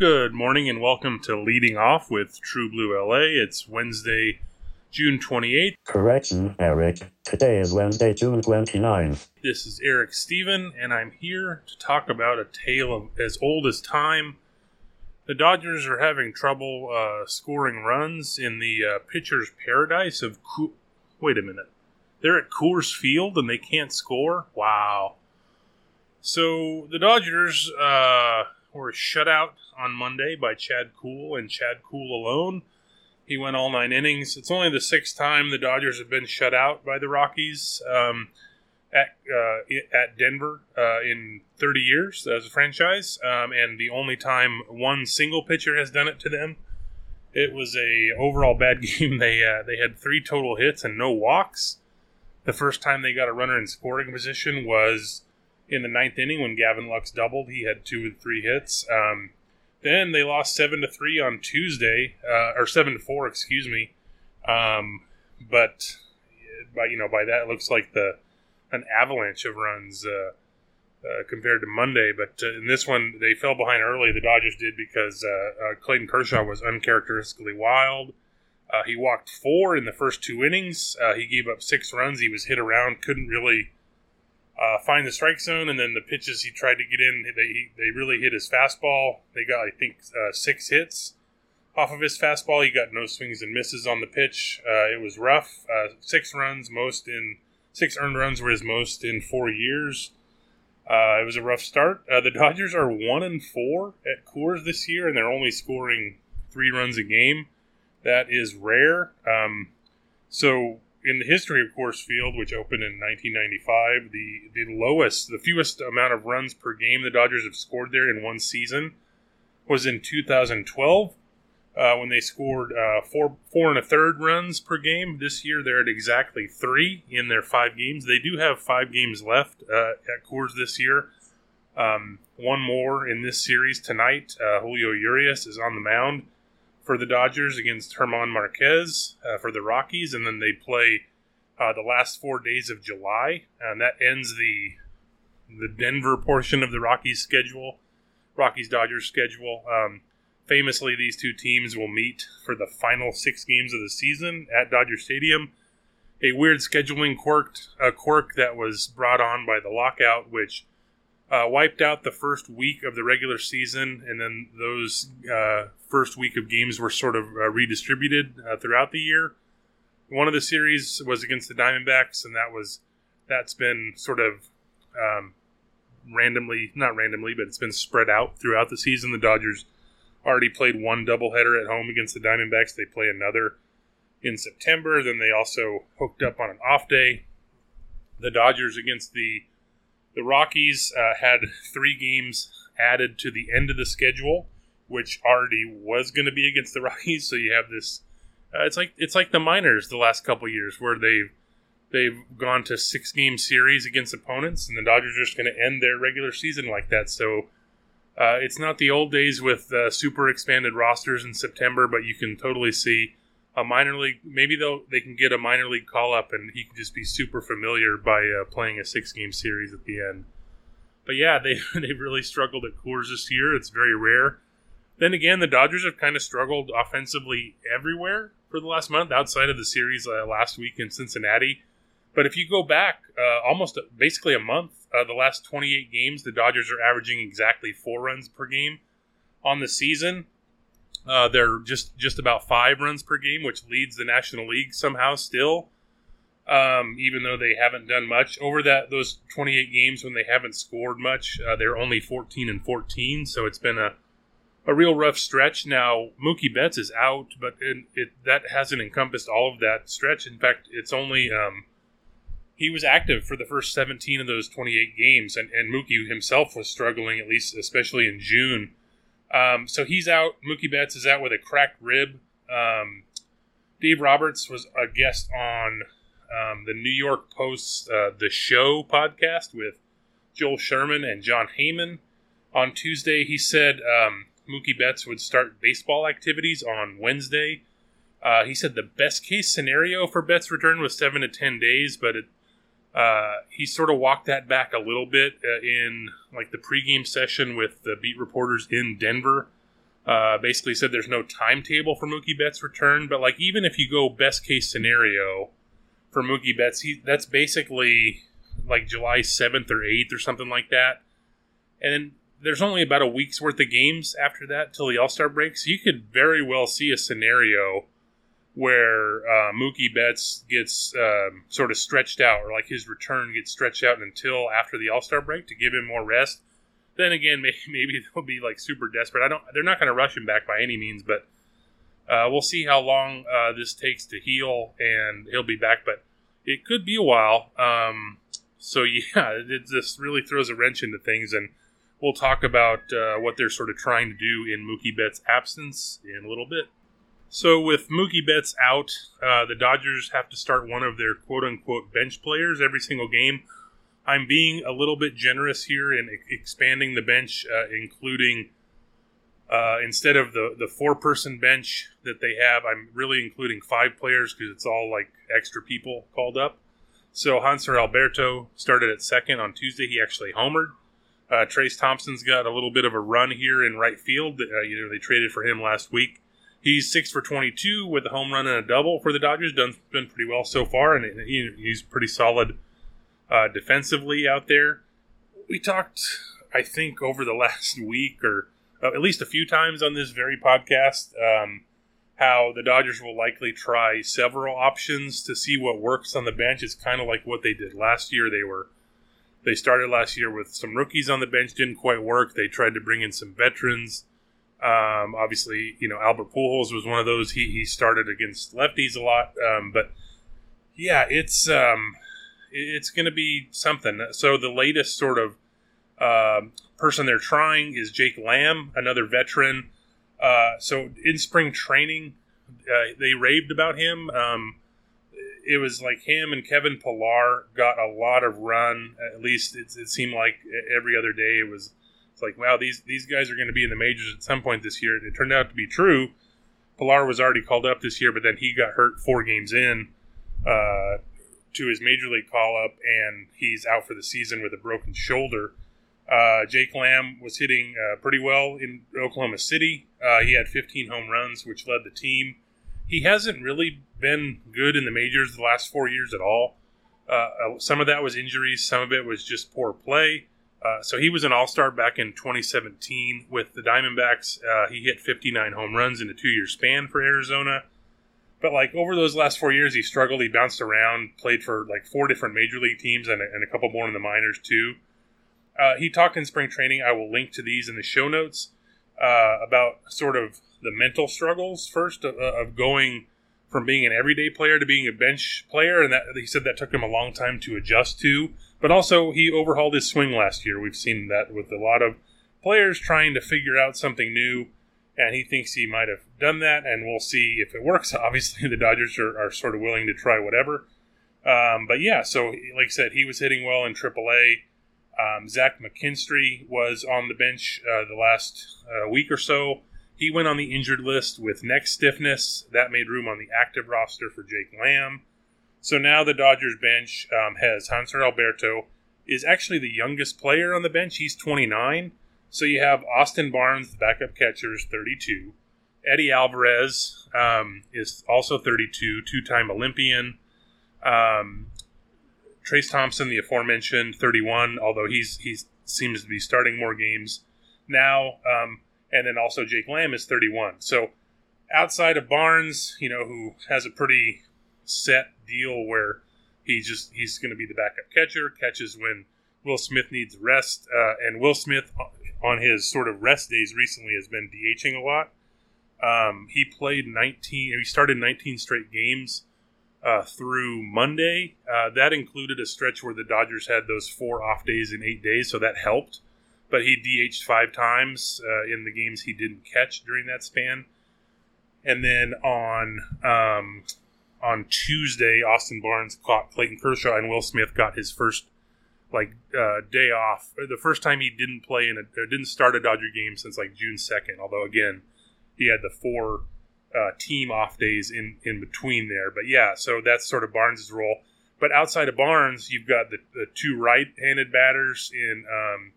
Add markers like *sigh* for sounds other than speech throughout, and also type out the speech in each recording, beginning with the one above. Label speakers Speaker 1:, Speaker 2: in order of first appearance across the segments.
Speaker 1: Good morning and welcome to Leading Off with True Blue LA. It's Wednesday, June 28th.
Speaker 2: Correction, Eric. Today is Wednesday, June 29th.
Speaker 1: This is Eric Stephen, and I'm here to talk about a tale of as old as time. The Dodgers are having trouble uh, scoring runs in the uh, pitcher's paradise of. Co- Wait a minute. They're at Coors Field and they can't score? Wow. So the Dodgers uh, were shut out on Monday by Chad Kuhl and Chad Kuhl alone. He went all nine innings. It's only the sixth time the Dodgers have been shut out by the Rockies um, at uh, at Denver uh, in 30 years as a franchise, um, and the only time one single pitcher has done it to them. It was a overall bad *laughs* game. They uh, they had three total hits and no walks. The first time they got a runner in scoring position was in the ninth inning when Gavin Lux doubled. He had two and three hits. Um, then they lost seven to three on Tuesday, uh, or seven to four, excuse me. Um, but by you know by that it looks like the an avalanche of runs uh, uh, compared to Monday. But uh, in this one, they fell behind early. The Dodgers did because uh, uh, Clayton Kershaw was uncharacteristically wild. He walked four in the first two innings. He gave up six runs. He was hit around, couldn't really uh, find the strike zone, and then the pitches he tried to get in, they they really hit his fastball. They got I think uh, six hits off of his fastball. He got no swings and misses on the pitch. Uh, it was rough. Uh, six runs, most in six earned runs were his most in four years. Uh, it was a rough start. Uh, the Dodgers are one and four at Coors this year, and they're only scoring three runs a game. That is rare. Um, so in the history of Coors Field, which opened in 1995, the the lowest, the fewest amount of runs per game the Dodgers have scored there in one season was in 2012 uh, when they scored uh, four four and a third runs per game. This year they're at exactly three in their five games. They do have five games left uh, at Coors this year. Um, one more in this series tonight. Uh, Julio Urias is on the mound for the Dodgers against German Marquez uh, for the Rockies, and then they play uh, the last four days of July, and that ends the the Denver portion of the Rockies schedule, Rockies Dodgers schedule. Um, famously, these two teams will meet for the final six games of the season at Dodger Stadium. A weird scheduling quirk, a quirk that was brought on by the lockout, which uh, wiped out the first week of the regular season, and then those uh, first week of games were sort of uh, redistributed uh, throughout the year. One of the series was against the Diamondbacks, and that was that's been sort of um, randomly, not randomly, but it's been spread out throughout the season. The Dodgers already played one doubleheader at home against the Diamondbacks. They play another in September. Then they also hooked up on an off day. The Dodgers against the the Rockies uh, had three games added to the end of the schedule, which already was going to be against the *laughs* Rockies. So you have this. Uh, it's like it's like the minors the last couple years where they've they've gone to six game series against opponents, and the Dodgers are just going to end their regular season like that. So uh, it's not the old days with uh, super expanded rosters in September, but you can totally see a minor league. Maybe they'll they can get a minor league call up, and he can just be super familiar by uh, playing a six game series at the end. But yeah, they *laughs* they really struggled at Coors this year. It's very rare. Then again, the Dodgers have kind of struggled offensively everywhere for the last month, outside of the series uh, last week in Cincinnati. But if you go back uh, almost a, basically a month, uh, the last 28 games, the Dodgers are averaging exactly four runs per game on the season. Uh, they're just just about five runs per game, which leads the National League somehow still. Um, even though they haven't done much over that those 28 games when they haven't scored much, uh, they're only 14 and 14. So it's been a a real rough stretch. Now Mookie Betts is out, but it, it that hasn't encompassed all of that stretch. In fact, it's only um, he was active for the first 17 of those 28 games, and, and Mookie himself was struggling, at least especially in June. Um, so he's out. Mookie Betts is out with a cracked rib. Um, Dave Roberts was a guest on um, the New York Post's uh, The Show podcast with Joel Sherman and Jon Heyman. On Tuesday, he said um, Mookie Betts would start baseball activities on Wednesday. Uh, he said the best case scenario for Betts' return was seven to ten days, but it, uh, he sort of walked that back a little bit uh, in like the pregame session with the beat reporters in Denver. Uh, basically said there's no timetable for Mookie Betts' return, but like even if you go best case scenario for Mookie Betts, he, that's basically like July 7th or 8th or something like that. And then there's only about a week's worth of games after that till the All Star break, so you could very well see a scenario where uh, Mookie Betts gets um, sort of stretched out, or like his return gets stretched out until after the All Star break to give him more rest. Then again, *laughs* maybe, maybe they'll be like super desperate. I don't. They're not going to rush him back by any means, but uh, we'll see how long uh, this takes to heal, and he'll be back. But it could be a while. Um, so *laughs* yeah, it just really throws a wrench into things, and we'll talk about uh, what they're sort of trying to do in Mookie Betts' absence in a little bit. So with Mookie Betts out, uh, the Dodgers have to start one of their quote unquote bench players every single game. I'm being a little bit generous here in expanding the bench, uh, including uh, instead of the the four person bench that they have, I'm really including five players because it's all like extra people called up. So Hanser Alberto started at second on Tuesday. He actually homered. Uh, Trayce Thompson's got a little bit of a run here in right field. Uh, you know, they traded for him last week. He's six for 22 with a home run and a double for the Dodgers. Done been pretty well so far, and he, he's pretty solid uh, defensively out there. We talked, I think, over the *laughs* last week or uh, at least a few times on this very podcast um, how the Dodgers will likely try several options to see what works on the bench. It's kind of like what they did last year. They were they started last year with some rookies on the bench, didn't quite work. They tried to bring in some veterans. Um, obviously, you know Albert Pujols was one of those. He he started against lefties a lot, um, but yeah, it's um, it's going to be something. So the latest sort of uh, person they're trying is Jake Lamb, another veteran. Uh, so in spring training, uh, they raved about him. Um, it was like him and Kevin Pillar got a lot of run. At least it, it seemed like every other day it was it's like, wow, these these guys are going to be in the majors at some point this year. And it turned out to be true. Pillar was already called up this year, but then he got hurt four games in uh, to his major league call up, and he's out for the season with a broken shoulder. Uh, Jake Lamb was hitting uh, pretty well in Oklahoma City. Uh, he had 15 home runs, which led the team. He hasn't really been good in the majors the last four years at all. Uh, uh, some of that was injuries, some of it was just poor play. Uh, so he was an All Star back in 2017 with the Diamondbacks. Uh, he hit 59 home runs in a two year span for Arizona. But like over those last four years, he struggled. He bounced around, played for like four different major league teams and a, and a couple more in the minors too. Uh, he talked in spring training. I will link to these in the show notes uh, about sort of the mental struggles first of, of going from being an everyday player to being a bench player, and that he said that took him a long time to adjust to. But also, he overhauled his swing last year. We've seen that with a lot of players trying to figure out something new, and he thinks he might have done that, and we'll see if it works. *laughs* Obviously, the Dodgers are, are sort of willing to try whatever. Um, but yeah, so like I said, he was hitting well in AAA. Um, Zach McKinstry was on the bench uh, the last uh, week or so. He went on the injured list with neck stiffness. That made room on the active roster for Jake Lamb. So now the Dodgers bench um, has Hanser Alberto is actually the youngest player on the bench. He's 29. So you have Austin Barnes, the backup catcher, is 32. Eddie Alvarez um, is also 32, two-time Olympian. Um, Trayce Thompson, the aforementioned, 31, although he's he seems to be starting more games now. Um, and then also Jake Lamb is 31. So outside of Barnes, you know, who has a pretty set deal where he just he's going to be the backup catcher, catches when Will Smith needs rest, uh, and Will Smith on his sort of rest days recently has been DHing a lot. Um, he played 19. He started 19 straight games uh, through Monday. Uh, that included a stretch where the Dodgers had those four off days in eight days, so that helped. But he DH'd five times uh, in the games he didn't catch during that span. And then on um, on Tuesday, Austin Barnes caught Clayton Kershaw, and Will Smith got his first like uh, day off. The first time he didn't play in a didn't start a Dodger game since like June second. Although again, he had the four uh, team off days in in between there. But yeah, so that's sort of Barnes' role. But outside of Barnes, you've got the, the two right-handed batters in um,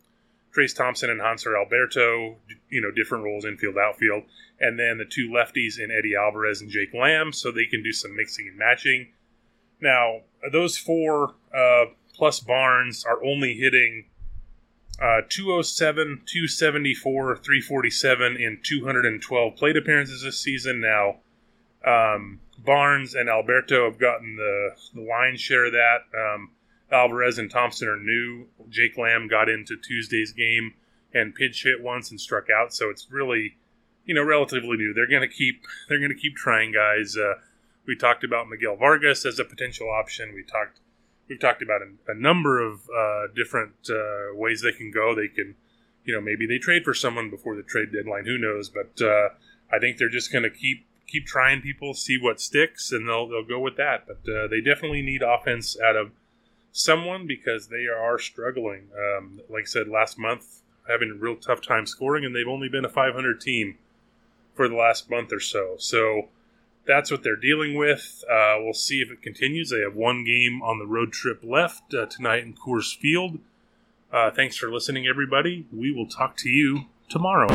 Speaker 1: Trayce Thompson and Hanser Alberto. You know, different roles, infield, outfield, and then the two lefties in Eddie Alvarez and Jake Lamb, so they can do some mixing and matching. Now, those four uh, plus Barnes are only hitting uh, 207, 274, 347 in 212 plate appearances this season. Now, um, Barnes and Alberto have gotten the, the lion's share of that. Um, Alvarez and Thompson are new. Jake Lamb got into Tuesday's game and pitch hit once and struck out, so it's really, you know, relatively new. They're gonna keep *laughs* they're gonna keep trying, guys. Uh, we talked about Miguel Vargas as a potential option. We talked we've talked about a, a number of uh, different uh, ways they can go. They can, you know, maybe they trade for someone before the trade deadline. Who knows? But uh, I think they're just going to keep keep trying people, see what sticks, and they'll they'll go with that. But uh, they definitely need offense out of someone because they are struggling. Um, like I said last month, having a real tough time scoring, and they've only been a 500 team for the last month or so. So that's what they're dealing with. Uh, we'll see if it continues. They have one game on the road trip left uh, tonight in Coors Field. Uh, thanks for listening, everybody. We will talk to you tomorrow.